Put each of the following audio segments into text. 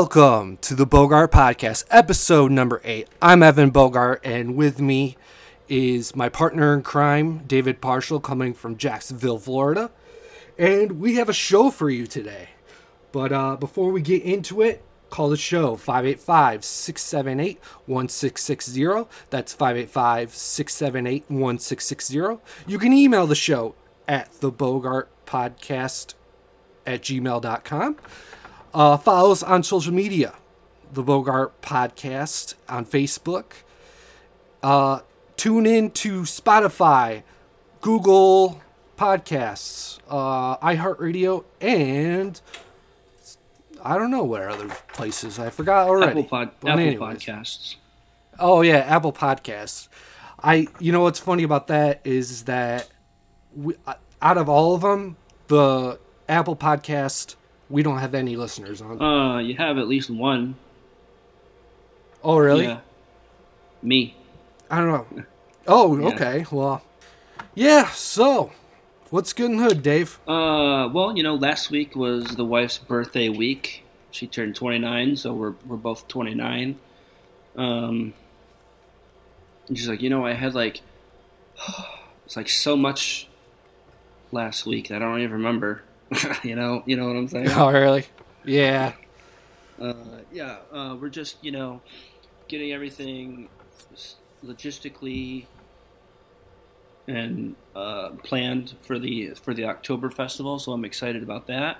Welcome to the Bogart Podcast, episode number eight. I'm Evan Bogart, and with me is my partner in crime, David Partial, coming from Jacksonville, Florida. And we have a show for you today. But uh, before we get into it, call the show 585 678 1660. That's 585 678 1660. You can email the show at the Bogart Podcast at gmail.com. Uh, follow us on social media, the Bogart Podcast on Facebook. Uh, tune in to Spotify, Google Podcasts, uh, iHeartRadio, and I don't know where other places. I forgot already. Apple, Pod, Apple. Podcasts. Oh yeah, Apple Podcasts. I you know what's funny about that is that we, uh, out of all of them, the Apple Podcast we don't have any listeners on. Uh, you have at least one. oh really? Yeah. Me. I don't know. Oh Yeah. okay. Well, yeah. So, what's good and hood, Dave? Uh, well, you know, last week was the wife's birthday week. She turned 29, so we're we're both 29. Um, and she's like, you know, I had like, it's like so much last week that I don't even remember. you know, you know what I'm saying? Oh really? Yeah. Uh, yeah, uh, we're just you know getting everything logistically and uh, planned for the for the October festival. So I'm excited about that.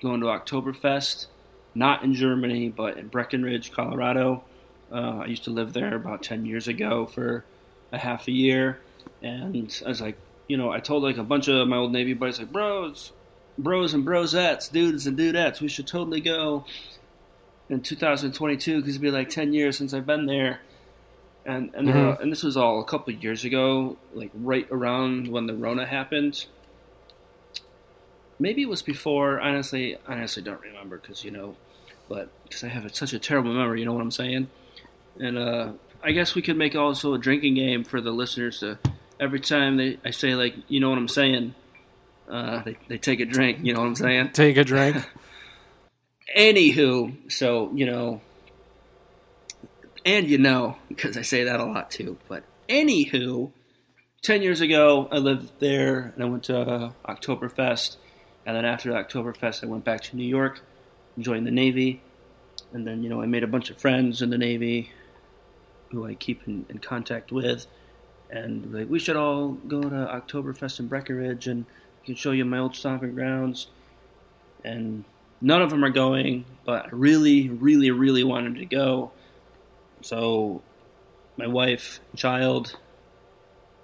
Going to Oktoberfest, not in Germany, but in Breckenridge, Colorado. Uh, I used to live there about ten years ago for a half a year, and I was like, you know, I told like a bunch of my old Navy buddies, like, bros, bros and brosettes, dudes and dudettes, we should totally go in 2022 because it'd be like 10 years since I've been there. And and there- Mhm. and this was all a couple of years ago, like right around when the Rona happened. Maybe it was before. Honestly, I honestly don't remember because you know, but because I have a, such a terrible memory, you know what I'm saying. And uh, I guess we could make also a drinking game for the listeners to every time they I say like you know what I'm saying, uh, they they take a drink. You know what I'm saying. Take a drink. Anywho, so you know, and you know, because I say that a lot too. But anywho, ten years ago, I lived there and I went to uh, Oktoberfest, and then after Oktoberfest, I went back to New York, joined the Navy, and then you know I made a bunch of friends in the Navy, who I keep in, in contact with, and like we should all go to Oktoberfest in Breckenridge, and I can show you my old stomping grounds, and none of them are going, but I really, really, really wanted to go. So, my wife, child,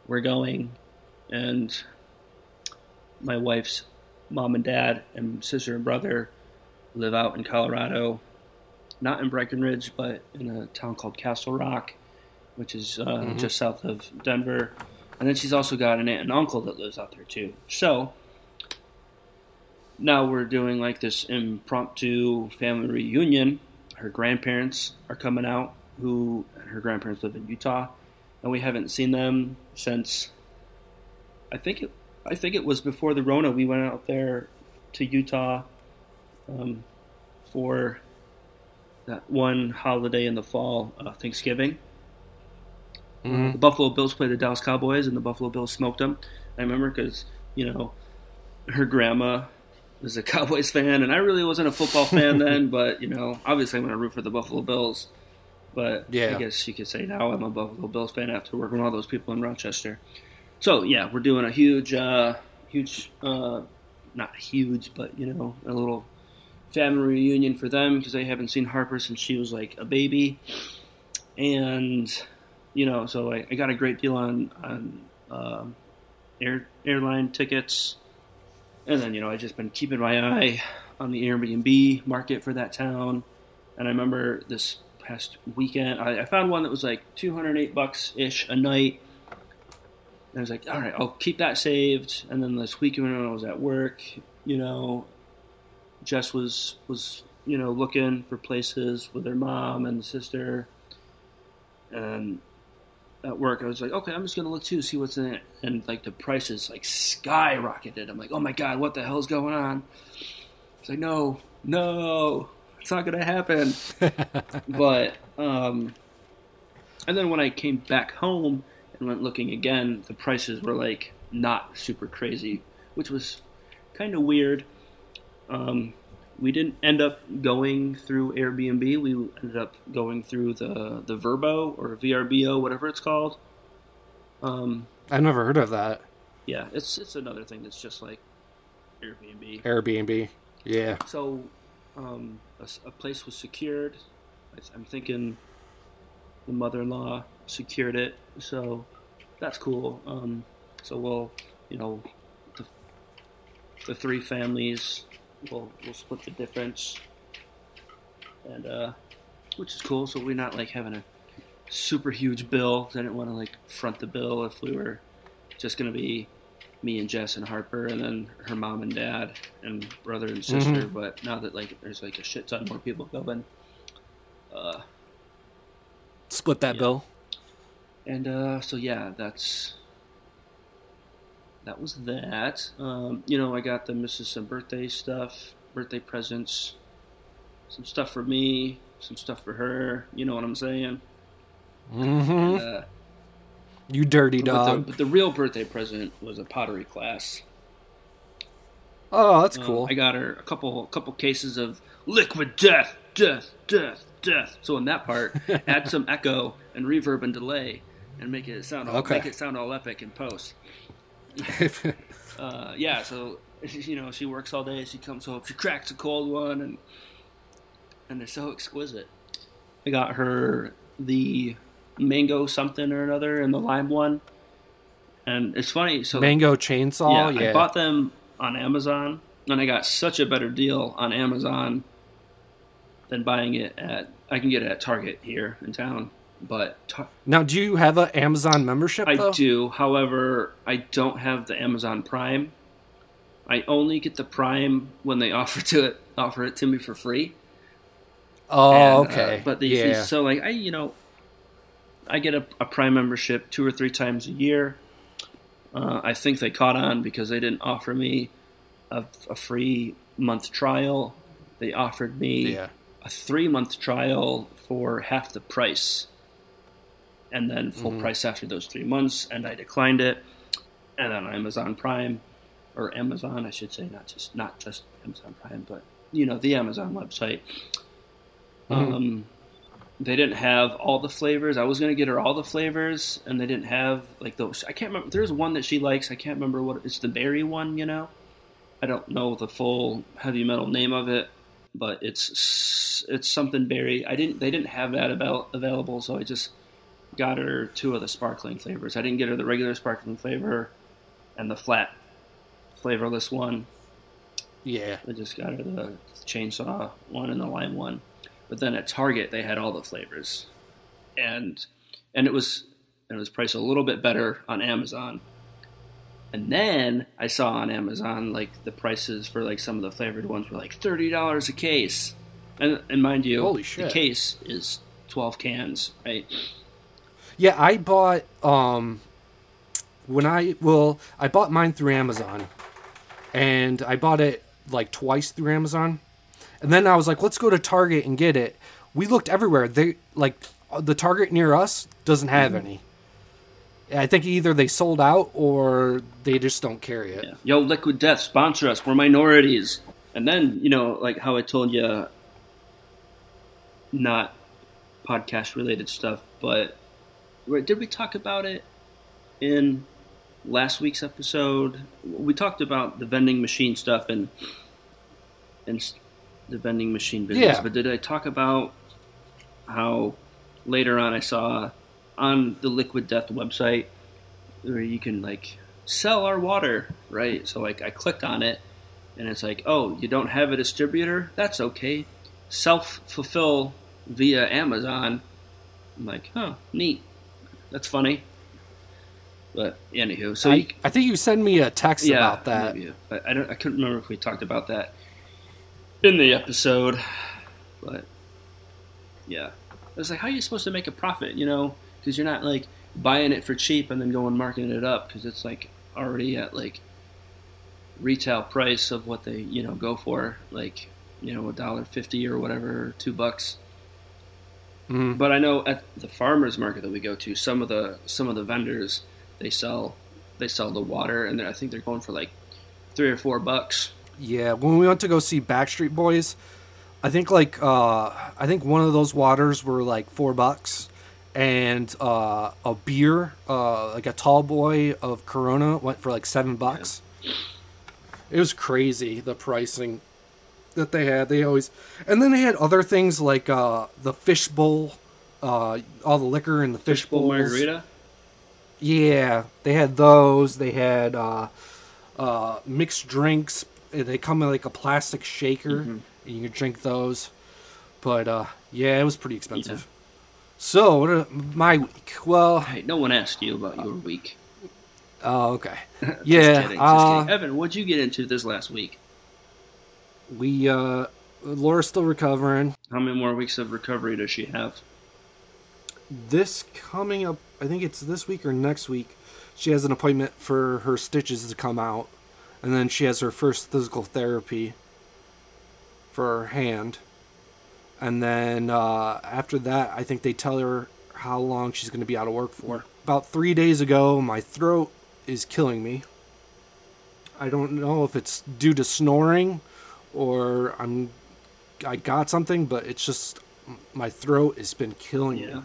we're going, and my wife's mom and dad and sister and brother live out in Colorado, not in Breckenridge, but in a town called Castle Rock, which is uh, Mhm. just south of Denver. And then she's also got an aunt and uncle that lives out there too. So, now we're doing like this impromptu family reunion. Her grandparents are coming out, who her grandparents live in Utah, and we haven't seen them since. I think it. I think it was before the Rona. We went out there to Utah um, for that one holiday in the fall, uh, Thanksgiving. Mhm. The Buffalo Bills played the Dallas Cowboys, and the Buffalo Bills smoked them. I remember because you know her grandma was a Cowboys fan, and I really wasn't a football fan then. But you know, obviously, I'm going to root for the Buffalo Bills. But Yeah. I guess you could say now I'm a Buffalo Bills fan after working with all those people in Rochester. So yeah, we're doing a huge, uh, huge, uh, not huge, but you know, a little family reunion for them because they haven't seen Harper since she was like a baby, and you know, so I, I got a great deal on on um, air airline tickets, and then you know I just been keeping my eye on the Airbnb market for that town, and I remember this past weekend I, I found one that was like 208 bucks ish a night. And I was like, all right, I'll keep that saved. And then this weekend when I was at work, you know, Jess was was you know looking for places with her mom and sister, and at work I was like, okay, I'm just gonna look too, see what's in it, and like the prices like skyrocketed. I'm like, oh my god, what the hell's going on? It's like, no, no, It's not gonna happen. but um, and then when I came back home and went looking again, the prices were like not super crazy, which was kind of weird. Um, we didn't end up going through Airbnb. We ended up going through the the Verbo or VRBO, whatever it's called. Um, I never heard of that. yeah, it's it's another thing that's just like Airbnb. Airbnb. Yeah. So, um, a, a place was secured. I, I'm thinking the mother-in-law secured it, so that's cool. Um, so we'll, you know, the, the three families will we'll split the difference, and uh, which is cool. So we're not like having a super huge bill. I didn't want to like front the bill if we were just gonna be me and Jess and Harper, and then her mom and dad and brother and sister. Mhm. But now that like there's like a shit ton more people going, uh, Split that Yeah. bill. and uh, so yeah, that's that was that. Um, you know, I got the missus some birthday stuff, birthday presents, some stuff for me, some stuff for her. You know what I'm saying? Mm-hmm. Uh, You dirty but, the, dog. but the real birthday present was a pottery class. oh, that's Uh, cool. I got her a couple couple cases of liquid death, death, death, death. So in that part, add some echo and reverb and delay, and make it sound all, Okay. make it sound all epic in post. Uh, yeah, so you know she works all day. She comes home, she cracks a cold one, and and they're so exquisite. I got her the mango something or another and the lime one, and it's funny. So Mango chainsaw. yeah, Yeah. I bought them on Amazon, and I got such a better deal on Amazon than buying it at. I can get it at Target here in town, but now, do you have an Amazon membership? I though? do. However, I don't have the Amazon Prime. I only get the Prime when they offer to it offer it to me for free. Oh, And, uh, okay. but these, yeah. so like I, you know, I get a, a Prime membership two or three times a year. Uh, I think they caught on because they didn't offer me a, a free month trial. They offered me yeah. a three month trial for half the price, and then full Mhm. price after those three months. And I declined it. And then Amazon Prime, or Amazon, I should say, not just not just Amazon Prime, but you know the Amazon website. Mhm. Um, they didn't have all the flavors. I was gonna get her all the flavors, and they didn't have like those. I can't remember. There's one that she likes. I can't remember what it's the berry one. You know, I don't know the full heavy metal name of it, but it's it's something berry. I didn't. They didn't have that avail- available, so I just got her two of the sparkling flavors. I didn't get her the regular sparkling flavor and the flat flavorless one. Yeah. I just got her the chainsaw one and the lime one. But then at Target they had all the flavors, and and it was and it was priced a little bit better on Amazon. And then I saw on Amazon like the prices for like some of the flavored ones were like thirty dollars a case, and and mind you, Holy the case is twelve cans, right? Yeah, I bought um when I well, I bought mine through Amazon. And I bought it like twice through Amazon. And then I was like, let's go to Target and get it. We looked everywhere. They like the Target near us doesn't have Mm-hmm. any. I think either they sold out or they just don't carry it. Yeah. Yo, Liquid Death, sponsor us. We're minorities. And then, you know, like how I told you, not podcast related stuff, but did we talk about it in last week's episode? We talked about the vending machine stuff and and the vending machine business. Yeah. But did I talk about how later on I saw on the Liquid Death website where you can like sell our water, right? So like I clicked on it and it's like, "Oh, you don't have a distributor? That's okay. Self-fulfill via Amazon." I'm like, "Huh, neat. That's funny." But anywho, so I, you, I think you sent me a text yeah, about that. maybe. I, I don't. I couldn't remember if we talked about that in the episode, but yeah, it's like how are you supposed to make a profit? You know, because you're not like buying it for cheap and then going marketing it up because it's like already at like retail price of what they you know go for. Like you know, a dollar fifty or whatever, two bucks. Mhm. But I know at the farmers market that we go to, some of the some of the vendors they sell they sell the water, and I think they're going for like three or four bucks. Yeah, when we went to go see Backstreet Boys, I think like uh I think one of those waters were like four bucks, and uh, a beer, uh, like a tall boy of Corona, went for like seven bucks. It was crazy the pricing that they had. They always, and then they had other things like uh the fish bowl, uh all the liquor in the fish, Fishbowl bowls. margarita. Yeah, they had those. They had uh, uh, mixed drinks. They come in like a plastic shaker, Mm-hmm. and you can drink those. But uh, yeah, it was pretty expensive. So what are, my week? Well, Hey, no one asked you about your week. oh okay, Just yeah. kidding, just uh, kidding. Evan, what'd you get into this last week? We uh, Laura's still recovering. How many more weeks of recovery does she have? This coming up, I think it's this week or next week. She has an appointment for her stitches to come out, and then she has her first physical therapy for her hand. And then uh, after that, I think they tell her how long she's going to be out of work for. About three days ago, my throat is killing me. I don't know if it's due to snoring or I'm I got something, but it's just my throat has been killing me.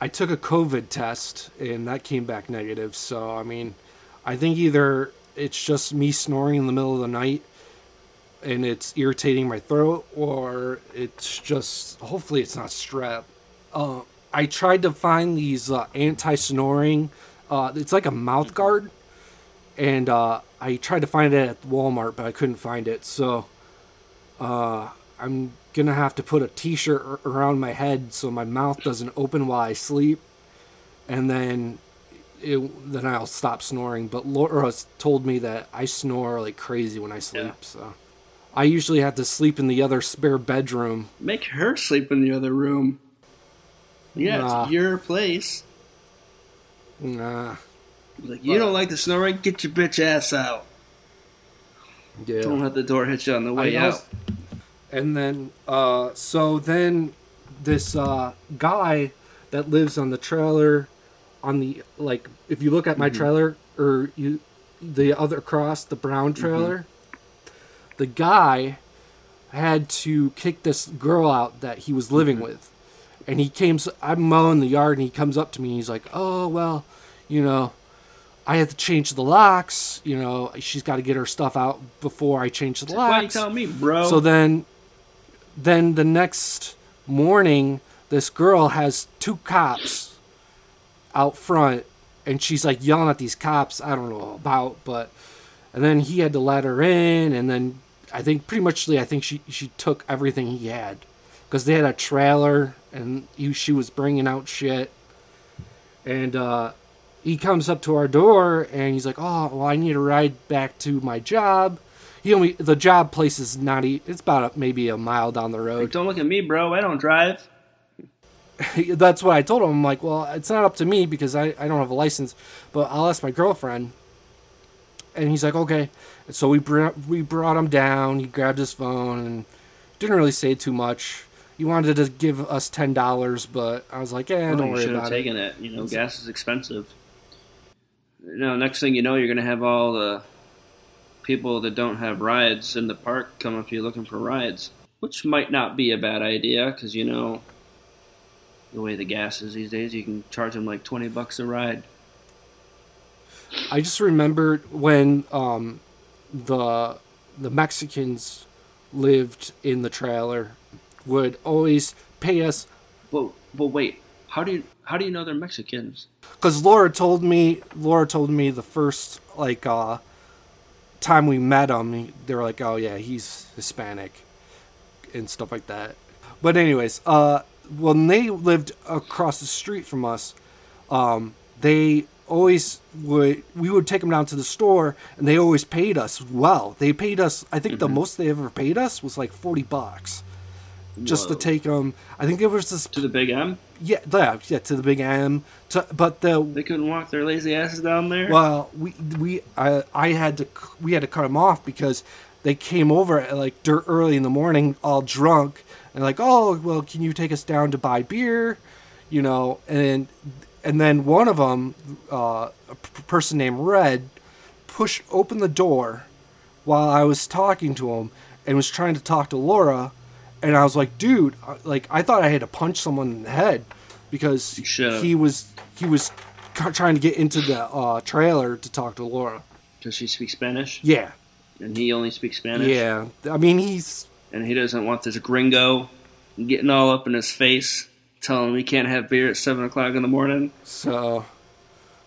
I took a COVID test and that came back negative. So, I mean, I think either it's just me snoring in the middle of the night and it's irritating my throat, or it's just, hopefully, it's not strep. Uh, I tried to find these uh, anti snoring, uh, it's like a mouth guard. And uh, I tried to find it at Walmart, but I couldn't find it. So, uh, I'm gonna have to put a t-shirt around my head so my mouth doesn't open while I sleep, and then it, then I'll stop snoring. But Laura's told me that I snore like crazy when I sleep, Yeah. so I usually have to sleep in the other spare bedroom. Make her sleep in the other room. Yeah, Nah. it's your place. Nah, Like you don't like the snow right? Get your bitch ass out. yeah. Don't let the door hit you on the way out. And then, uh, so then this uh, guy that lives on the trailer, on the like, if you look at my trailer or you, the other cross, the brown trailer, the guy had to kick this girl out that he was living with, and he came. I'm mowing the yard, and he comes up to me. and He's like, "Oh well, you know." I have to change the locks. You know, she's got to get her stuff out before I change the locks. Why you telling me, bro? So then, then the next morning, this girl has two cops out front, and she's like yelling at these cops. I don't know about, but and then he had to let her in, and then I think pretty much I think she she took everything he had because they had a trailer and he, she was bringing out shit, and uh, he comes up to our door and he's like, "Oh, well, I need a ride back to my job." He only the job place is not. It's about a, maybe a mile down the Like, road. don't look at me, bro. I don't drive. That's what I told him. I'm like, "Well, it's not up to me because I I don't have a license, but I'll ask my girlfriend." And he's like, "Okay." So we brought we brought him down. He grabbed his phone and didn't really say too much. He wanted to give us ten dollars, but I was like, "Yeah, Well, don't you worry should have about it." taken it. You know, gas is expensive. You know, next thing you know, you're gonna have all the people that don't have rides in the park come up to you looking for rides, which might not be a bad idea because you know the way the gas is these days, you can charge them like twenty bucks a ride. I just remembered when um, the the Mexicans lived in the trailer would always pay us But but wait, how do you how do you know they're Mexicans? because Laura told me Laura told me the first like uh, time we met him they were like oh yeah he's Hispanic and stuff like that. But anyways, uh, when they lived across the street from us, um, they always would we would take them down to the store and they always paid us well. They paid us I think the most they ever paid us was like 40 bucks just to take them. I think it was this to the Big M. yeah, yeah, yeah to the big M to but the They couldn't walk their lazy asses down there. well, we we I I had to we had to cut them off because they came over at like dirt early in the morning, all drunk, and like, oh, well, can you take us down to buy beer? You know, and and then one of them, uh, a p- person named Red, pushed open the door while I was talking to him and was trying to talk to Laura, and I was like, dude, like I thought I had to punch someone in the head because he was he was trying to get into the uh, trailer to talk to Laura. Does she speak Spanish? Yeah, And he only speaks Spanish? yeah. I mean, he's And he doesn't want this gringo getting all up in his face, telling him he can't have beer at 7 o'clock in the morning. so,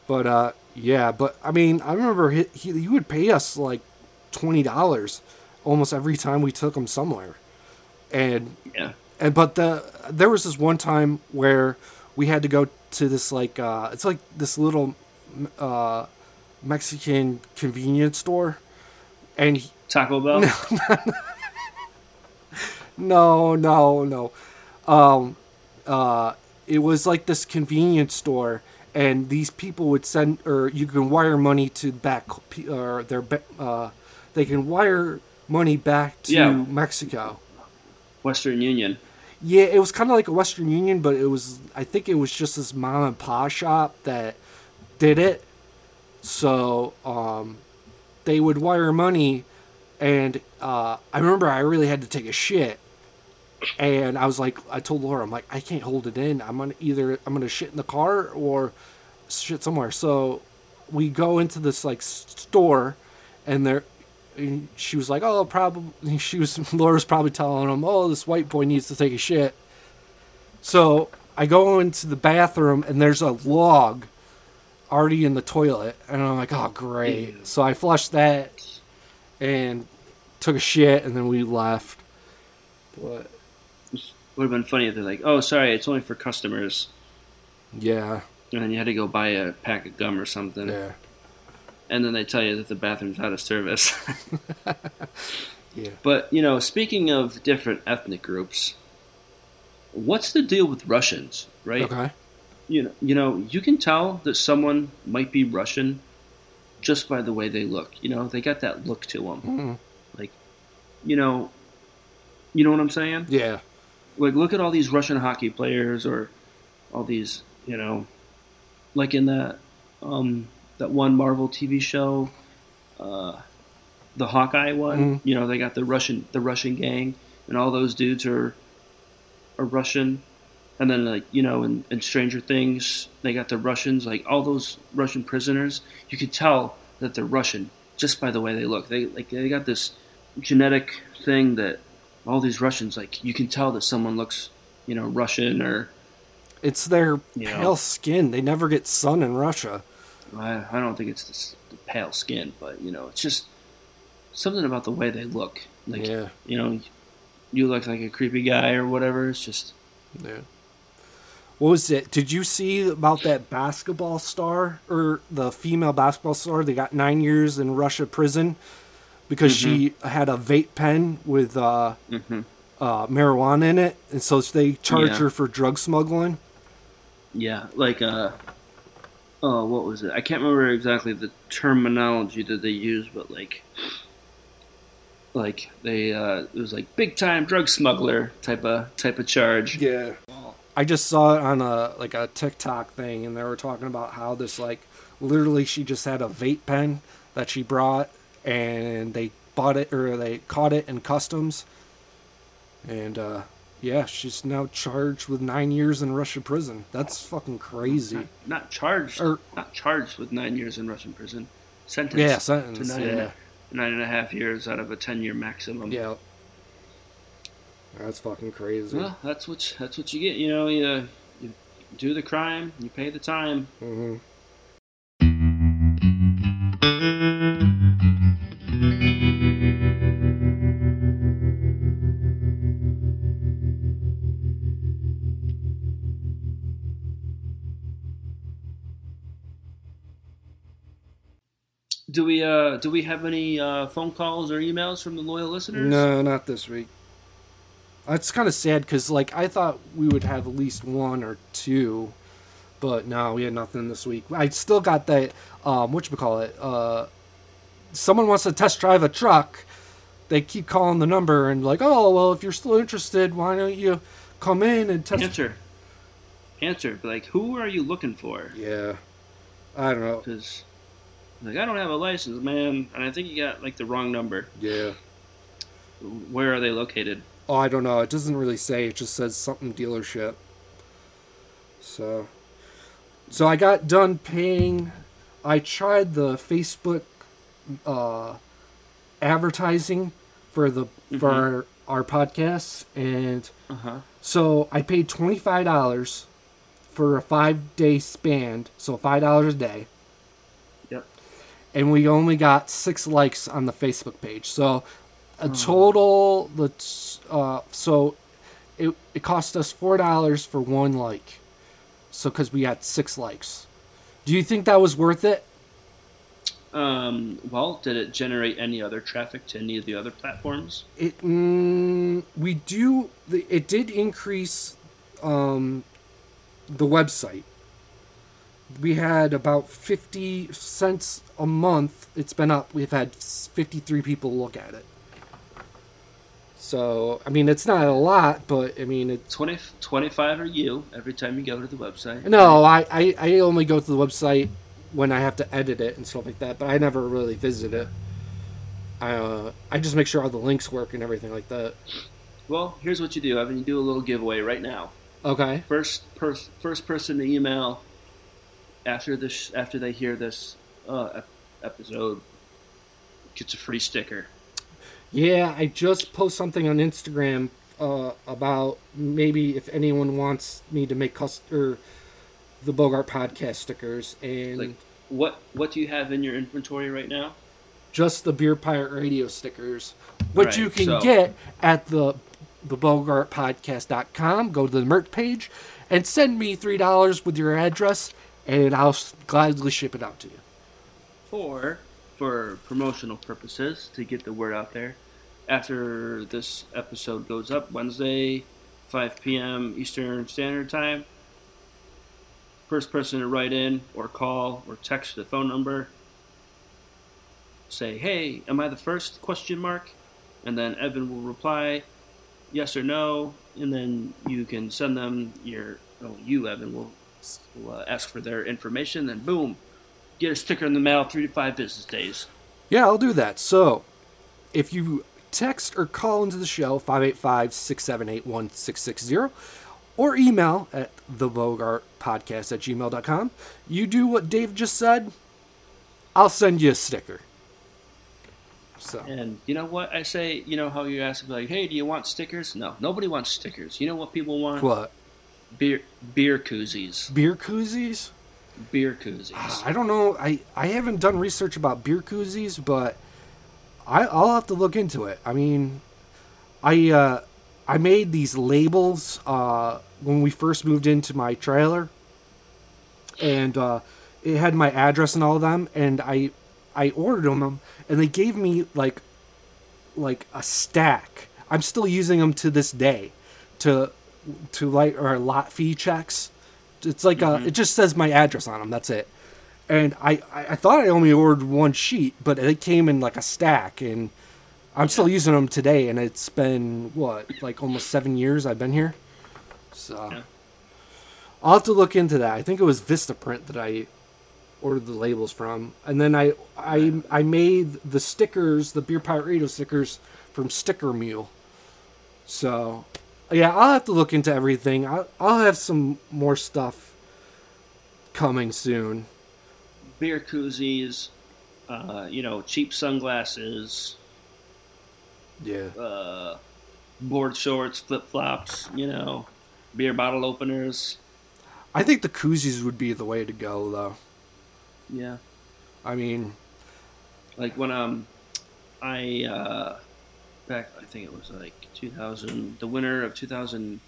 but uh, yeah. But I mean, I remember he he, he would pay us like twenty dollars almost every time we took him somewhere, and Yeah. and but the there was this one time where we had to go to this like uh it's like this little uh Mexican convenience store and he- Taco Bell? no no no um uh it was like this convenience store and these people would send or you can wire money to back or their uh they can wire money back to Yeah. Mexico Western Union. Yeah, it was kind of like a Western Union, but it was I think it was just this mom and pop shop that did it. So um, they would wire money, and uh, I remember I really had to take a shit, and I was like, I told Laura, I'm like, I can't hold it in. I'm gonna either I'm gonna shit in the car or shit somewhere. So we go into this like store, and there she was like, "Oh, probably." She was Laura's probably telling him, "Oh, this white boy needs to take a shit." So I go into the bathroom and there's a log already in the toilet, and I'm like, "Oh, great!" So I flushed that and took a shit, and then we left. But Would have been funny if they're like, oh, sorry, it's only for customers. yeah, And then you had to go buy a pack of gum or something. yeah, And then they tell you that the bathroom's out of service. yeah. but, you know, speaking of different ethnic groups, what's the deal with Russians, right? Okay. you know, you know, you can tell that someone might be Russian just by the way they look. You know, they got that look to them. Mhm. Like, you know, you know what I'm saying? Yeah. Like, look at all these Russian hockey players, or all these, you know, like in that um, that one Marvel TV show, uh, the Hawkeye one. Mhm. You know, they got the Russian the Russian gang, and all those dudes are are Russian. And then, like you know, in, in Stranger Things, they got the Russians, like all those Russian prisoners. You could tell that they're Russian just by the way they look. They like they got this genetic thing that all these Russians, like you can tell that someone looks, you know, Russian or It's their You know. pale skin. They never get sun in Russia. I, I don't think it's the, the pale skin, but you know, it's just something about the way they look. Like yeah. you know, you look like a creepy guy or whatever. It's just Yeah. What was it? Did you see about that basketball star or the female basketball star? They got nine years in Russia prison because she had a vape pen with uh, mhm. uh, marijuana in it, and so they charged Yeah. her for drug smuggling. yeah, like uh, oh, what was it? I can't remember exactly the terminology that they used, but like, like they uh, it was like big time drug smuggler type of type of charge. Yeah. I just saw it on a like a TikTok thing, and they were talking about how this like literally she just had a vape pen that she brought, and they bought it or they caught it in customs, and uh, yeah, she's now charged with nine years in Russian prison. That's fucking crazy. Not, not charged, Or- not charged with nine years in Russian prison. Sentenced Yeah, to sentence. nine, and a, nine and a half years out of a ten-year maximum. yeah. That's fucking crazy. Well, that's what that's what you get. You know, you, you do the crime, you pay the time. hmm Do we uh do we have any uh, phone calls or emails from the loyal listeners? No, not this week. It's kind of sad because, like, I thought we would have at least one or two, but no, we had nothing this week. I still got that, um, what you call it? Uh, someone wants to test drive a truck, they keep calling the number and like, oh well, if you're still interested, why don't you come in and test? Answer. Answer. Like, who are you looking for? Yeah, I don't know. Because, like, I don't have a license, man, and I think you got like the wrong number. Yeah. Where are they located? Oh, I don't know. It doesn't really say. It just says something dealership. So, so I got done paying. I tried the Facebook uh, advertising for the for our, our podcasts, and Uh huh. so I paid twenty five dollars for a five day span, so five dollars a day. And we only got six likes on the Facebook page. So a total that's uh, so it it cost us four dollars for one like, so because we got six likes. Do you think that was worth it? Um, well, did it generate any other traffic to any of the other platforms? It mm, we do it did increase um, the website. We had about fifty cents a month. It's been up. We've had fifty three people look at it. So I mean, it's not a lot, but I mean, it's 20, 25 are you every time you go to the website. no. I, I I only go to the website when I have to edit it and stuff like that. But I never really visit it. I uh, I just make sure all the links work and everything like that. Well, here's what you do, Evan. You do a little giveaway right now. Okay. First, pers- first person to email after this, after they hear this uh, episode, gets a free sticker. Yeah, I just post something on Instagram uh, about maybe if anyone wants me to make cust- or the Bogart podcast stickers and Like, what what do you have in your inventory right now? just the Beer Pirate Radio stickers, which Right, you can so- get at the the bogartpodcast.com. Go to the merch page and send me three dollars with your address, and I'll gladly ship it out to you. Or for promotional purposes to get the word out there. After this episode goes up Wednesday, 5 p.m. Eastern Standard Time, first person to write in or call or text the phone number say, "Hey, am I the first?" question mark, and then Evan will reply, yes or no, and then you can send them your. Oh, you Evan will, uh, ask for their information, then boom, get a sticker in the mail three to five business days. Yeah, I'll do that. So, if you text or call into the show, 585 678 1660, or email at thebogartpodcast at gmail.com, you do what Dave just said, I'll send you a sticker. So, And you know what I say? You know how you ask like, "Hey, do you want stickers?" No, nobody wants stickers. You know what people want? what? Beer beer koozies. Beer koozies? Beer koozies. I don't know. I, I haven't done research about beer koozies, but I, I'll have to look into it. I mean, I uh, I made these labels uh, when we first moved into my trailer, and uh, it had my address and all of them, and I I ordered them, and they gave me like like a stack. I'm still using them to this day to to light or lot fee checks. It's like a, it just says my address on them. That's it. And I, I I thought I only ordered one sheet, but it came in like a stack, and I'm still using them today. And it's been what like almost seven years I've been here. So Yeah. I'll have to look into that. I think it was Vistaprint that I ordered the labels from, and then I I I made the stickers, the Beer Pirate Radio stickers from Sticker Mule. So, yeah, I'll have to look into everything. I'll, I'll have some more stuff coming soon. beer koozies. Uh, you know, cheap sunglasses. Yeah. uh, board shorts, flip flops, you know, beer bottle openers. I think the koozies would be the way to go, though. Yeah, I mean, like when um, I uh, back I think it was like 2000, the winter of 2000.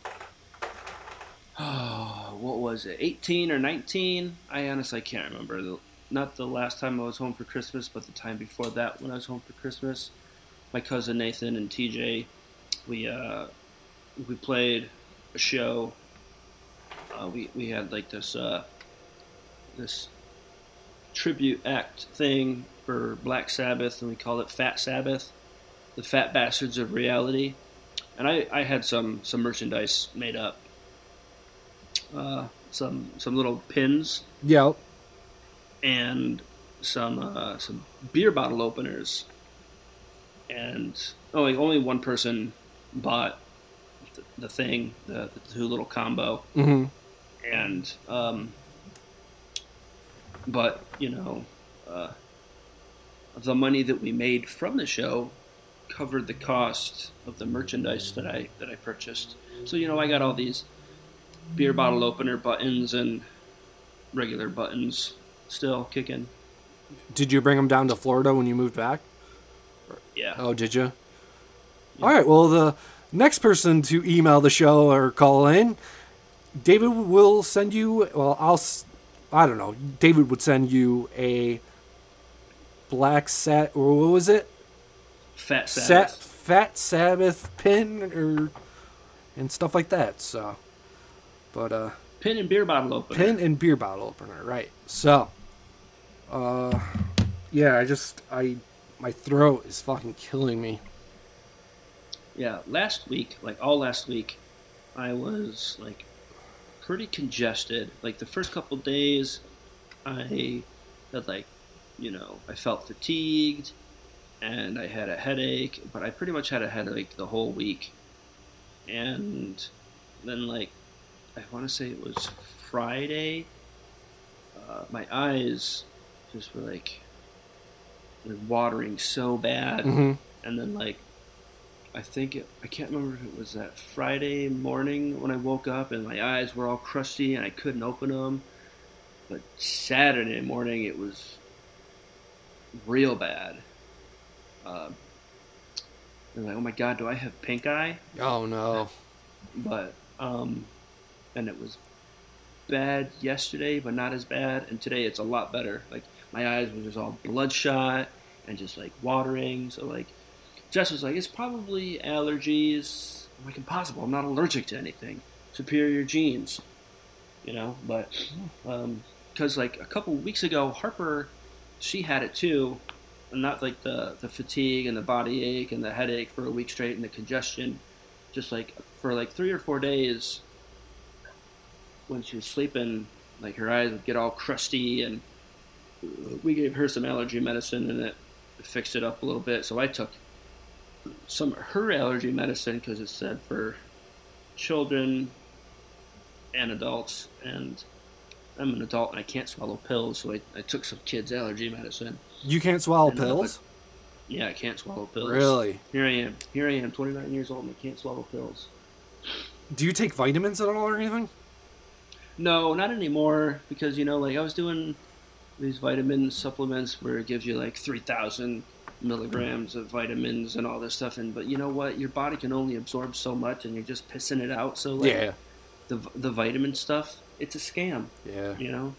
Oh, what was it? 18 or 19? I honestly can't remember. The, not the last time I was home for Christmas, but the time before that when I was home for Christmas. My cousin Nathan and TJ, we uh, we played a show. Uh, we we had like this uh, this tribute act thing for Black Sabbath, and we called it Fat Sabbath. The Fat Bastards of Reality, and I, I had some some merchandise made up. Uh, some some little pins. Yep. and some uh, some beer bottle openers, and only only one person bought the, the thing, the, the two little combo, hmm and um, but you know, uh, the money that we made from the show covered the cost of the merchandise that I that I purchased. So you know, I got all these beer bottle opener buttons and regular buttons still kicking. Did you bring them down to Florida when you moved back? Yeah. Oh, did you? All right. Well, the next person to email the show or call in, David will send you. Well, I'll. I don't know. David would send you a black set or what was it? Fat Sabbath. fat Sabbath pin or and stuff like that. So, but uh, Pin and beer bottle opener. pin and beer bottle opener, right? So, uh, yeah. I just I my throat is fucking killing me. Yeah, last week, like all last week, I was like pretty congested. Like the first couple days, I had like, you know, I felt fatigued and I had a headache, but I pretty much had a headache the whole week. And then, like, I want to say it was Friday, uh, my eyes just were like, were watering so bad hmm and then like I think it, I can't remember if it was that Friday morning when I woke up and my eyes were all crusty and I couldn't open them. But Saturday morning it was real bad. Um, and like, oh my god, do I have pink eye? Oh no. But um, and it was bad yesterday, but not as bad. And today it's a lot better. Like my eyes were just all bloodshot and just like watering. So like Jess was like, it's probably allergies. I'm like, impossible. I'm not allergic to anything. Superior genes, you know. But um, because like a couple weeks ago, Harper, she had it too, not like the the fatigue and the body ache and the headache for a week straight and the congestion. Just like for like three or four days, when she was sleeping, like her eyes would get all crusty, and we gave her some allergy medicine, and it fixed it up a little bit. So I took some her allergy medicine because it said for children and adults, and I'm an adult and I can't swallow pills, so I, I took some kids' allergy medicine. You can't swallow And, pills? Yeah, I can't swallow pills. Really? Here I am. Here I am, 29 years old, and I can't swallow pills. Do you take vitamins at all or anything? No, not anymore because you know, like I was doing these vitamin supplements where it gives you like three thousand milligrams of vitamins and all this stuff, and but you know what, your body can only absorb so much, and you're just pissing it out. So like Yeah. the the vitamin stuff, it's a scam. Yeah. You know,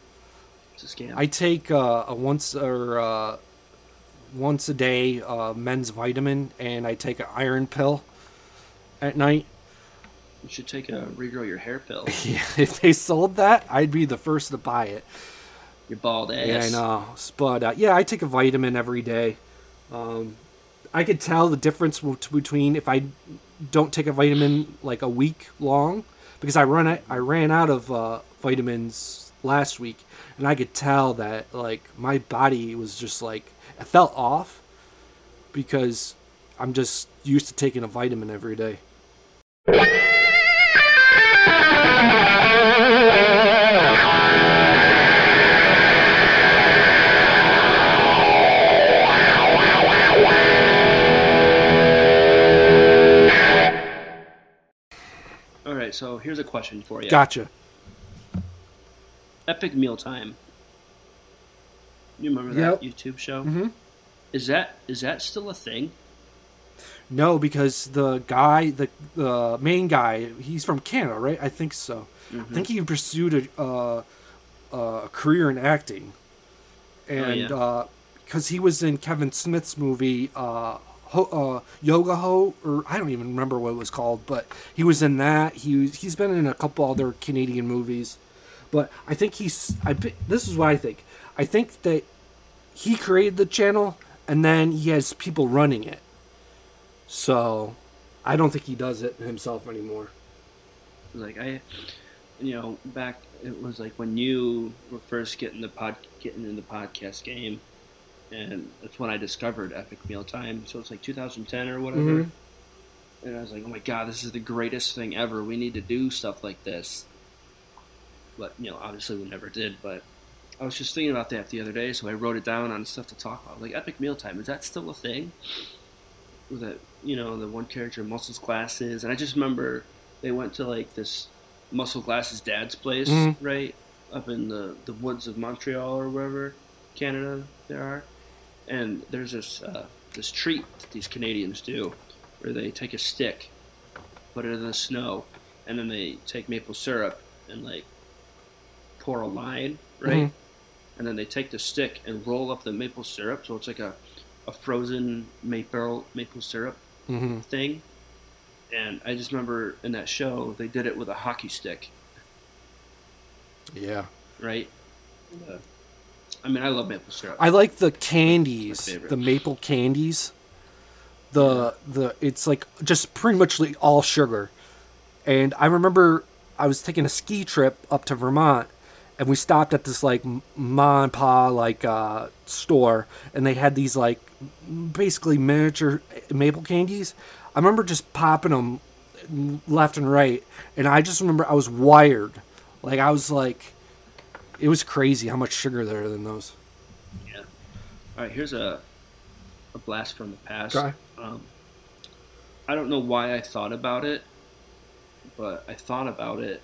it's a scam. I take uh, a once or uh, once a day uh, men's vitamin, and I take an iron pill at night. you should take a regrow your hair pill. Yeah, if they sold that, I'd be the first to buy it. Your bald ass. Yeah, I know. But uh, yeah, I take a vitamin every day. Um, I could tell the difference between if I don't take a vitamin like a week long because I run. I ran out of uh, vitamins last week, and I could tell that like my body was just like it felt off because I'm just used to taking a vitamin every day. So here's a question for you. Gotcha. Epic Mealtime. You remember Yep. that YouTube show? Mhm. Is that is that still a thing? No, because the guy, the the main guy, he's from Canada, right? I think so. I think he pursued a, uh, a career in acting, and yeah. because he was in Kevin Smith's movie uh, uh, Yoga Ho, or I don't even remember what it was called, but he was in that. He was, he's been in a couple other Canadian movies, but I think he's. I this is what I think. I think that he created the channel, and then he has people running it So, I don't think he does it himself anymore. Like I, you know, back it was like when you were first getting the pod, getting in the podcast game, and that's when I discovered Epic Mealtime. So it's like 2010 or whatever. Mhm. And I was like, oh my god, this is the greatest thing ever. We need to do stuff like this. But you know, obviously we never did. But I was just thinking about that the other day, so I wrote it down on stuff to talk about. Like Epic Mealtime, is that still a thing? With that, you know, the one character muscles glasses, and I just remember they went to like this muscle glasses dad's place, Mhm. right up in the the woods of Montreal or wherever Canada there are, and there's this uh, this treat that these Canadians do, where they take a stick, put it in the snow, and then they take maple syrup and like pour a line, right? Mhm. And then they take the stick and roll up the maple syrup, so it's like a, a frozen maple maple syrup hmm thing. And I just remember in that show they did it with a hockey stick, Yeah. right? Uh, I mean, I love maple syrup. I like the candies, the maple candies. The the it's like just pretty much like all sugar. And I remember I was taking a ski trip up to Vermont and we stopped at this like ma and pa like uh, store and they had these like basically miniature maple candies. I remember just popping them left and right and I just remember I was wired. Like I was like it was crazy how much sugar there in those. Yeah. All right, here's a a blast from the past. Um, I don't know why I thought about it, but I thought about it,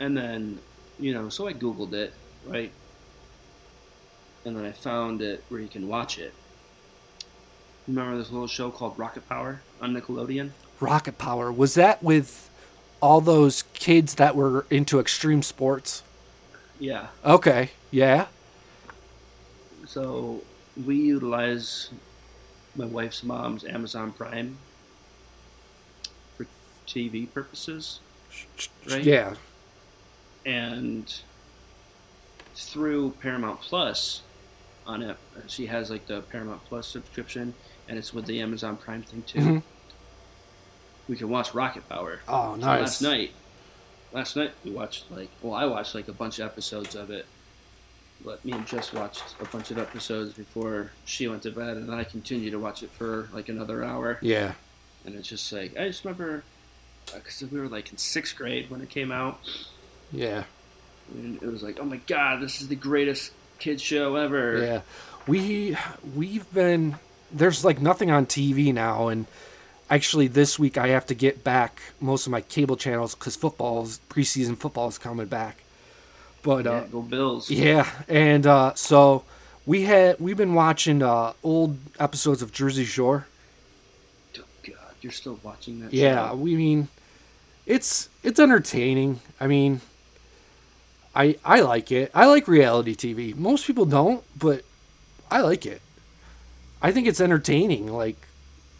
and then you know, so I googled it, right, and then I found it where you can watch it. Remember this little show called Rocket Power on Nickelodeon? Rocket Power. Was that with all those kids that were into extreme sports? Yeah. Okay. Yeah. So we utilize my wife's mom's Amazon Prime for TV purposes. Right? Yeah. and through Paramount Plus on it, she has like the Paramount Plus subscription, and it's with the Amazon Prime thing too. Mhm. We can watch Rocket Power. Oh, So nice. last night, last night we watched like well, I watched like a bunch of episodes of it. But me and Jess watched a bunch of episodes before she went to bed, and I continued to watch it for like another hour. Yeah. And it's just like I just remember uh, because we were like in sixth grade when it came out. Yeah. And it was like, oh my god, this is the greatest kid show ever. Yeah. We we've been there's like nothing on TV now and actually this week I have to get back most of my cable channels cuz football's preseason football is coming back. But Yeah, uh go Bills. Yeah, and uh, so we had we've been watching uh, old episodes of Jersey Shore. Oh god, you're still watching that Yeah, show? we mean it's it's entertaining. I mean, I I like it. I like reality TV. Most people don't, but I like it. I think it's entertaining. Like,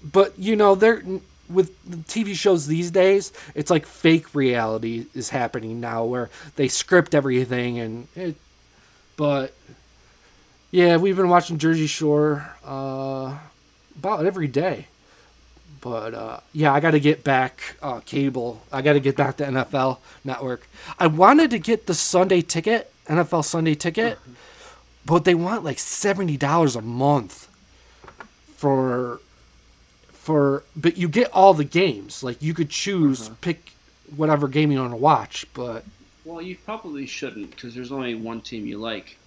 but you know, there with TV shows these days, it's like fake reality is happening now, where they script everything and it. But yeah, we've been watching Jersey Shore uh, about every day. But uh, yeah, I got to get back uh, cable. I got to get back to NFL Network. I wanted to get the Sunday ticket, NFL Sunday ticket, but they want like seventy dollars a month for for. But you get all the games. Like you could choose uh-huh. pick whatever game you want to watch. But Well, you probably shouldn't because there's only one team you like.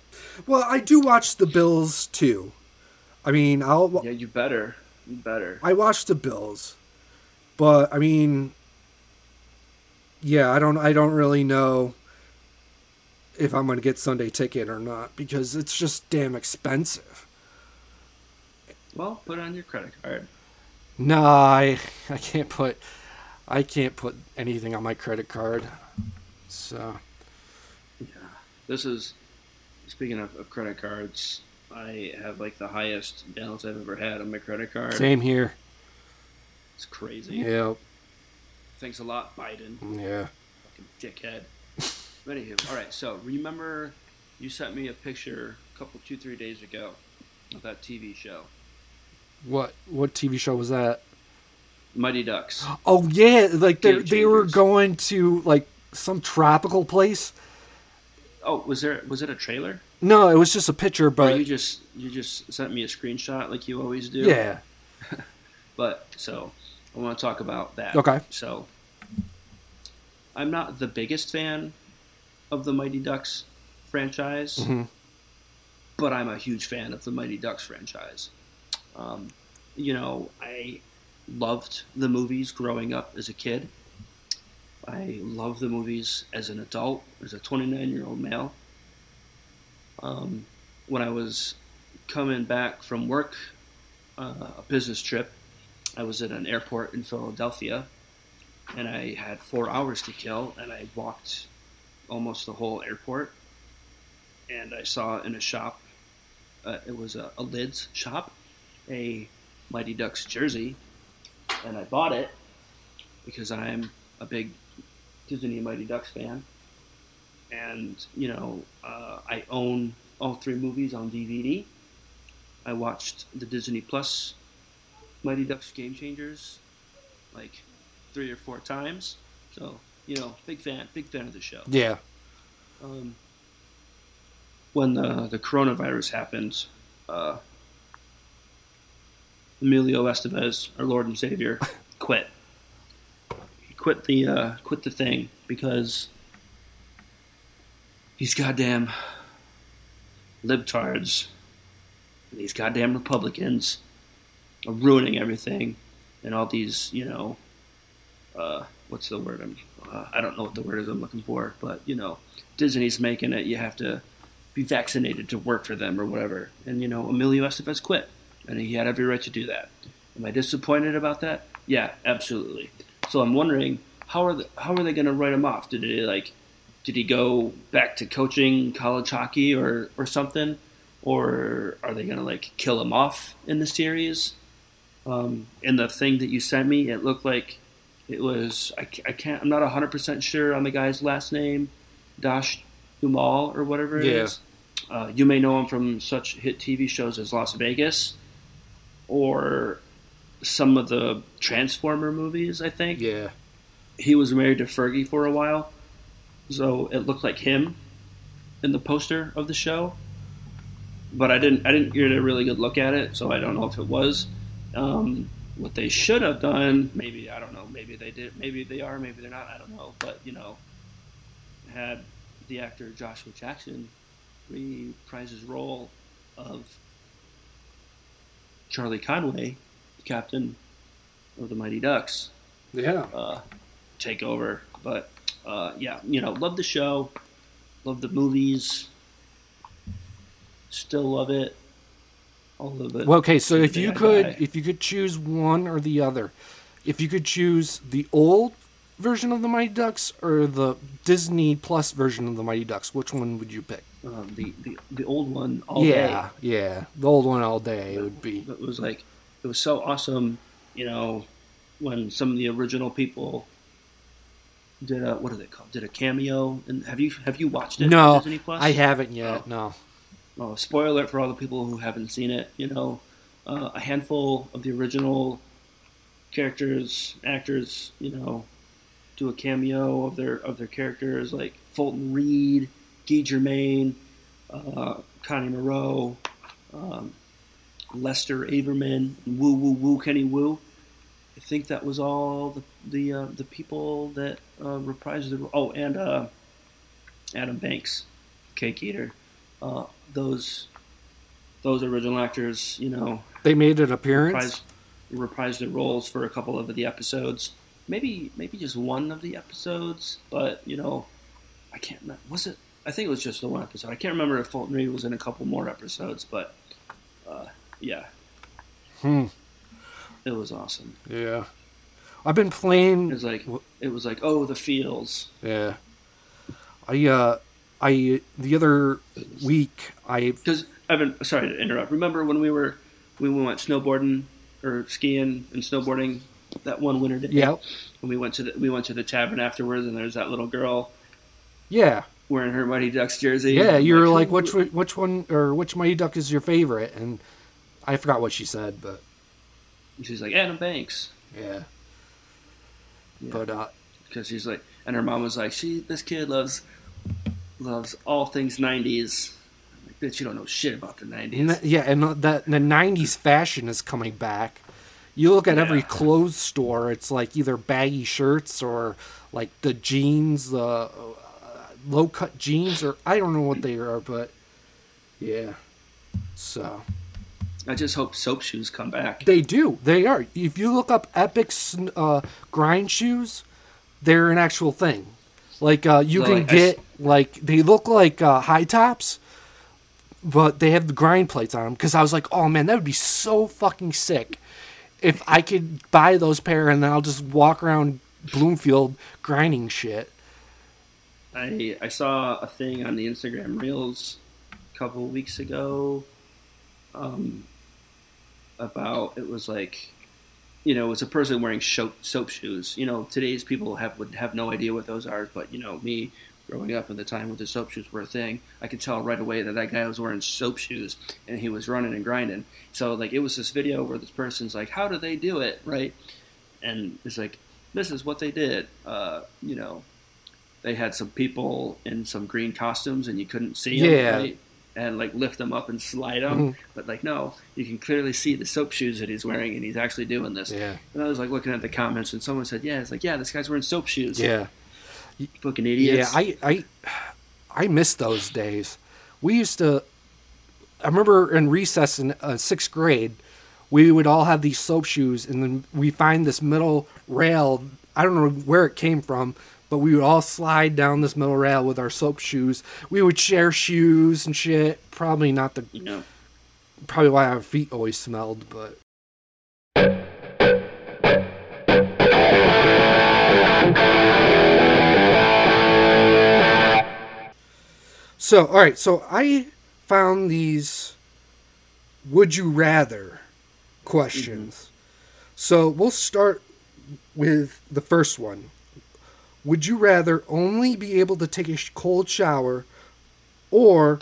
well, I do watch the Bills too. I mean, I'll Yeah, you better. You better. I watch the Bills, but I mean, yeah, I don't, I don't really know if I'm gonna get Sunday ticket or not because it's just damn expensive. Well, put it on your credit card. No, I, I can't put, I can't put anything on my credit card. So Yeah. This is speaking of, of credit cards. I have like the highest balance I've ever had on my credit card. same here. It's crazy. Yeah, Thanks a lot, Biden. yeah. Fucking dickhead. But Anywho, all right. So remember, you sent me a picture a couple, two, three days ago of that TV show. What what TV show was that? Mighty Ducks. Oh yeah, like they they were going to like some tropical place. Oh, was there was it a trailer? No, it was just a picture, Or but you just you just sent me a screenshot like you always do. yeah. But so I want to talk about that. Okay. So I'm not the biggest fan of the Mighty Ducks franchise, Mhm. but I'm a huge fan of the Mighty Ducks franchise. Um, you know, I loved the movies growing up as a kid. I love the movies as an adult, as a 29 year old male. Um, when I was coming back from work, uh, a business trip, I was at an airport in Philadelphia, and I had four hours to kill, and I walked almost the whole airport, and I saw in a shop, uh, it was a, a lids shop, a Mighty Ducks jersey, and I bought it because I'm a big Disney Mighty Ducks fan, and you know uh, I own all three movies on DVD. I watched the Disney Plus Mighty Ducks Game Changers like three or four times. So you know, big fan, big fan of the show. Yeah. Um, when the the coronavirus happened, uh, Emilio Estevez, our Lord and Savior, quit. He quit the uh, quit the thing because these goddamn libtards, these goddamn Republicans, are ruining everything, and all these you know, uh, what's the word? I'm uh, I don't know what the word is I'm looking for, but you know, Disney's making it. You have to be vaccinated to work for them or whatever. And you know, Emilio Estevez quit, and he had every right to do that. Am I disappointed about that? Yeah, absolutely. So I'm wondering how are the, how are they going to write him off? Did he like did he go back to coaching college hockey or or something, or are they going to like kill him off in the series? Um, in the thing that you sent me, it looked like it was I, I can't I'm not hundred percent sure on the guy's last name, Dash Dumal or whatever it Yeah. is. Uh, you may know him from such hit TV shows as Las Vegas, or some of the Transformer movies. I think Yeah. he was married to Fergie for a while, so it looked like him in the poster of the show. But I didn't I didn't get a really good look at it, so I don't know if it was. Um, what they should have done, maybe I don't know, maybe they did, maybe they are, maybe they're not, I don't know. But you know, had the actor Joshua Jackson reprise his role of Charlie Conway, the captain of the Mighty Ducks, Yeah. uh, take over. But uh, yeah, you know, love the show, love the movies, still love it. All of it. Well, okay, so if you I could die. if you could choose one or the other, if you could choose the old version of the Mighty Ducks or the Disney Plus version of the Mighty Ducks, which one would you pick? Um, the, the the old one all day. yeah, yeah, the old one all day day. would be. It was like it was so awesome, you know, when some of the original people did a what are they called? Did a cameo? And have you have you watched it? No, Disney Plus? I haven't yet. Oh. No. Oh, spoiler alert for all the people who haven't seen it. You know, uh, a handful of the original characters, actors, you know, do a cameo of their of their characters, like Fulton Reed, Guy Germain, uh, Connie Moreau, um, Lester Averman, Woo Woo Woo Kenny Wu. I think that was all the the uh, the people that uh, reprised the oh and uh, Adam Banks, Cake Eater. Uh, those those original actors, you know, They made an appearance. reprised, reprised their roles for a couple of the episodes. Maybe maybe just one of the episodes, but you know, I can't remember. Was it? I think it was just the one episode. I can't remember if Fulton Reed was in a couple more episodes, but uh, yeah, Hmm. it was awesome. Yeah. I've been playing It was like it was like oh the feels. Yeah. I uh I the other week I Because Evan, sorry to interrupt. Remember when we were when we went snowboarding or skiing and snowboarding that one winter day? yeah When we went to the we went to the tavern afterwards, and there's that little girl yeah wearing her Mighty Ducks jersey. yeah you were like "Who- which one- which one or which Mighty Duck is your favorite and I forgot what she said but she's like Adam Banks. Yeah. Yeah. But uh, because she's like, and her mom was like, she, this kid loves, loves all things '90s. I'm like, bitch, you don't know shit about the '90s. n- yeah, and the the '90s fashion is coming back. You look at every clothes store; it's like either baggy shirts or like the jeans, the uh, low cut jeans, or I don't know what they are, but yeah. So I just hope soap shoes come back. they do. They are. If you look up Epic uh, grind shoes, they're an actual thing. Like uh, you So, can like, I get like they look like uh, high tops, but they have the grind plates on them. Because I was like, oh man, that would be so fucking sick if I could buy those pair and then I'll just walk around Bloomfield grinding shit. I I saw a thing on the Instagram Reels a couple weeks ago, um, about it was like, you know, it's a person wearing soap soap shoes. You know, today's people have would have no idea what those are, but you know, me growing up at the time when the soap shoes were a thing, I could tell right away that that guy was wearing soap shoes and he was running and grinding. So like, it was this video where this person's like, "How do they do it?" Right, and it's like, "This is what they did." Uh, you know they had some people in some green costumes and you couldn't see them, Yeah. right? And like lift them up and slide them, Mhm. but like no, you can clearly see the soap shoes that he's wearing, and he's actually doing this. Yeah. And I was like looking at the comments, and someone said, "Yeah, it's like yeah, this guy's wearing soap shoes." Yeah. fucking idiots. Yeah. I, I, I miss those days. We used to. I remember in recess in uh, sixth grade, we would all have these soap shoes, and then we find this middle rail. I don't know where it came from, but we would all slide down this metal rail with our soap shoes. We would share shoes and shit. Probably not the. you know, Probably why our feet always smelled, but. So, all right. So I found these would you rather questions. Mm-hmm. So we'll start with the first one. Would you rather only be able to take a cold shower or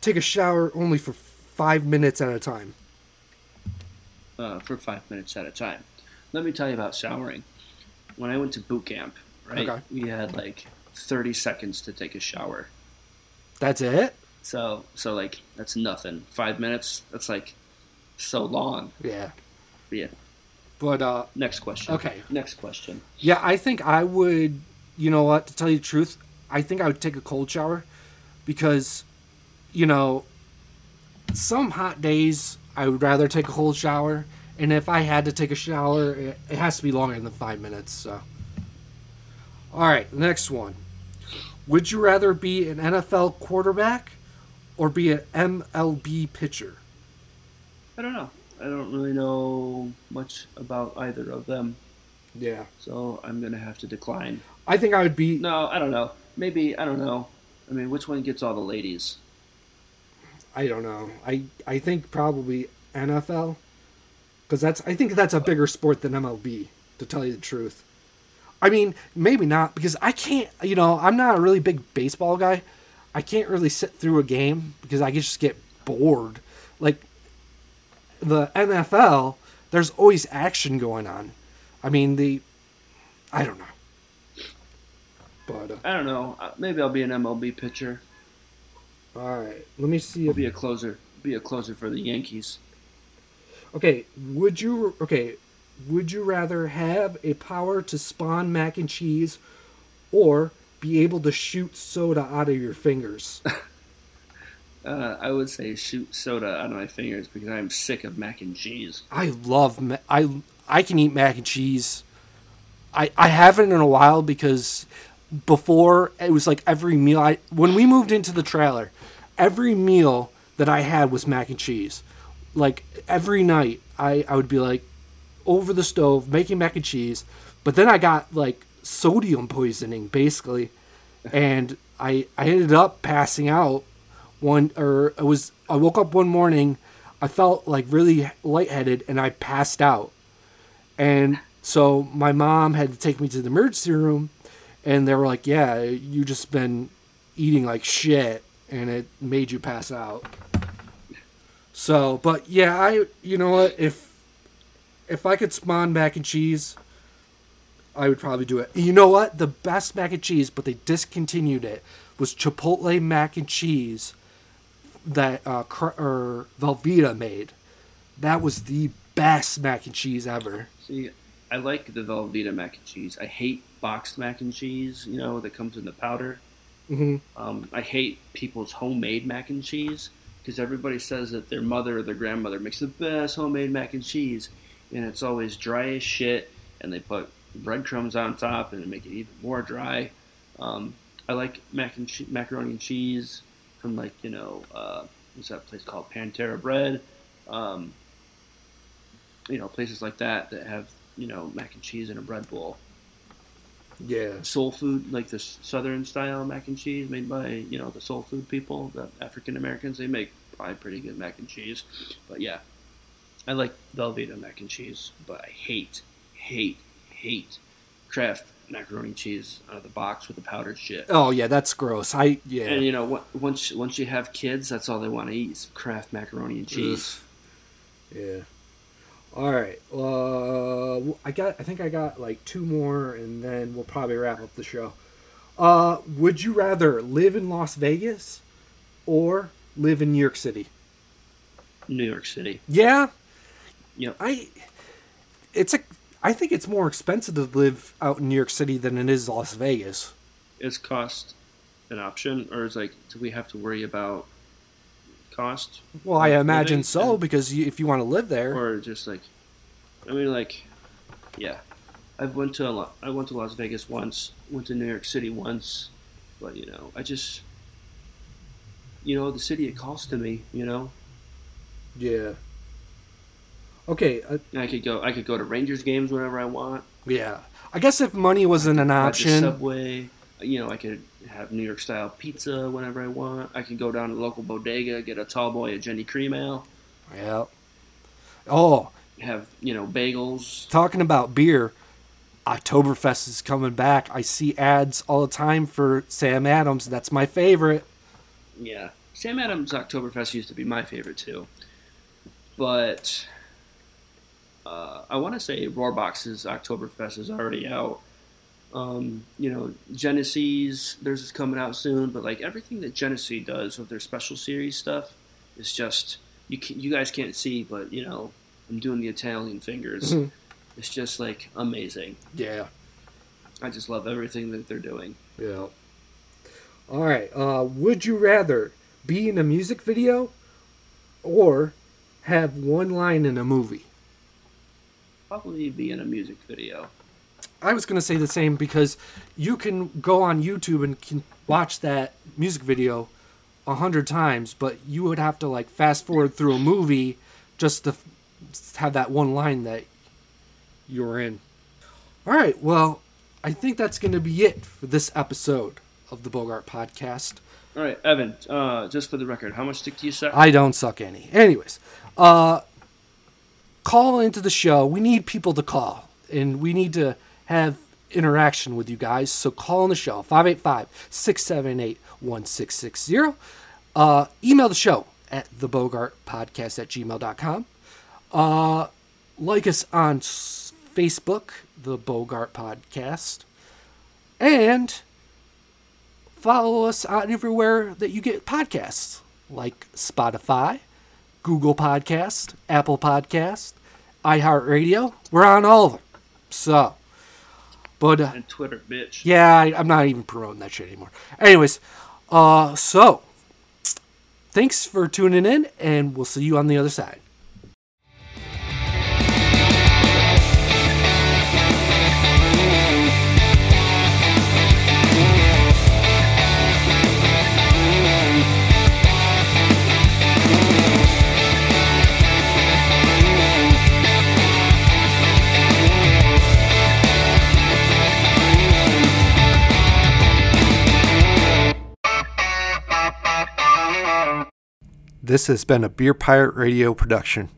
take a shower only for five minutes at a time? uh, for five minutes at a time. Let me tell you about showering. When I went to boot camp, right, Okay. we had like 30 seconds to take a shower. That's it? So, so like that's nothing. Five minutes. That's like so long. Yeah. Yeah. But uh Next question. Okay. Next question. yeah, I think I would you know what, to tell you the truth, I think I would take a cold shower because you know some hot days I would rather take a cold shower and if I had to take a shower it, it has to be longer than 5 minutes, so All right, next one. Would you rather be an NFL quarterback or be an MLB pitcher? I don't know. I don't really know much about either of them, Yeah. so I'm gonna have to decline. I think I would be No, I don't know. Maybe I don't know. I mean, which one gets all the ladies? I don't know. I I think probably NFL because that's I think that's a bigger sport than MLB to tell you the truth. I mean, maybe not because I can't. You know, I'm not a really big baseball guy. I can't really sit through a game because I just get bored. Like the NFL, there's always action going on. I mean, the I don't know. But uh, I don't know. Uh, Maybe I'll be an MLB pitcher. all right, let me see I'll if be a closer. Be a closer for the Yankees. Okay, would you okay, would you rather have a power to spawn mac and cheese or be able to shoot soda out of your fingers? Uh, I would say shoot soda out of my fingers because I'm sick of mac and cheese. I love ma- I I can eat mac and cheese. I I haven't in a while because before it was like every meal I when we moved into the trailer, every meal that I had was mac and cheese. Like every night I I would be like over the stove making mac and cheese, but then I got like sodium poisoning basically and I I ended up passing out one or it was I woke up one morning I felt like really lightheaded and I passed out. And so my mom had to take me to the emergency room and they were like, "Yeah, you just been eating like shit and it made you pass out." So, but yeah, I you know what, if if I could spawn mac and cheese, I would probably do it. You know what? The best mac and cheese, but they discontinued it, was Chipotle mac and cheese that uh, or Velveeta made. That was the best mac and cheese ever. See, I like the Velveeta mac and cheese. I hate boxed mac and cheese, you know, that comes in the powder. hmm Um, I hate people's homemade mac and cheese because everybody says that their mother or their grandmother makes the best homemade mac and cheese, and it's always dry as shit, and they put breadcrumbs on top and make it even more dry. Um, I like mac and che- macaroni and cheese from like you know uh, what's that place called Panera Bread. Um, you know places like that that have you know mac and cheese in a bread bowl Yeah. soul food, like this southern style mac and cheese made by you know the soul food people, the African Americans. They make probably pretty good mac and cheese. But yeah, I like Velveeta mac and cheese, but I hate, hate, hate Kraft macaroni cheese out of the box with the powdered shit. Oh yeah, that's gross. I yeah. And you know, once once you have kids, that's all they want to eat is Kraft macaroni and cheese. Yeah. All right. Uh, I got. I think I got like two more, and then we'll probably wrap up the show. Uh, would you rather live in Las Vegas or live in New York City? New York City. Yeah. Yep. I. It's a. I think it's more expensive to live out in New York City than it is Las Vegas. Is cost an option, or is like do we have to worry about cost? Well, I imagine living so because you, if you want to live there, or just like I mean like yeah I went to a I went to Las Vegas once went to New York City once but you know I just you know the city it calls to me you know yeah. Okay. Uh, I could go I could go to Rangers games whenever I want yeah. I guess if money wasn't an option, subway you know I could have New York style pizza whenever I want I could go down to the local bodega get a tall boy a Genny cream ale yeah. Oh, have you know bagels talking about beer, Oktoberfest is coming back. I see ads all the time for Sam Adams. That's my favorite. Yeah, Sam Adams Oktoberfest used to be my favorite too, but uh, I want to say Rohrbach's Oktoberfest is already out. Um, you know, Genesee's theirs is coming out soon, but like everything that Genesee does with their special series stuff is just you can, you guys can't see, but you know I'm doing the Italian fingers. Mhm. It's just like amazing. Yeah. I just love everything that they're doing. Yeah. All right. Uh, would you rather be in a music video or have one line in a movie? Probably be in a music video. I was going to say the same because you can go on YouTube and can watch that music video a hundred times, but you would have to like fast forward through a movie just to have that one line that you were in. All right, well, I think that's going to be it for this episode of the Bogart Podcast. All right, Evan. Uh, just for the record, how much stick do you suck? I don't suck any. Anyways, uh, call into the show. We need people to call, and we need to have interaction with you guys. So call on the show 585 678 1660. Uh, email the show at the Bogart Podcast at gmail.com. Uh, like us on Facebook, the Bogart Podcast. And follow us on everywhere that you get podcasts, like Spotify, Google Podcast, Apple Podcast, iHeartRadio. We're on all of them. So, but uh, and Twitter, bitch. yeah, I, I'm not even promoting that shit anymore. Anyways, uh, so thanks for tuning in, and we'll see you on the other side. This has been a Beer Pirate Radio production.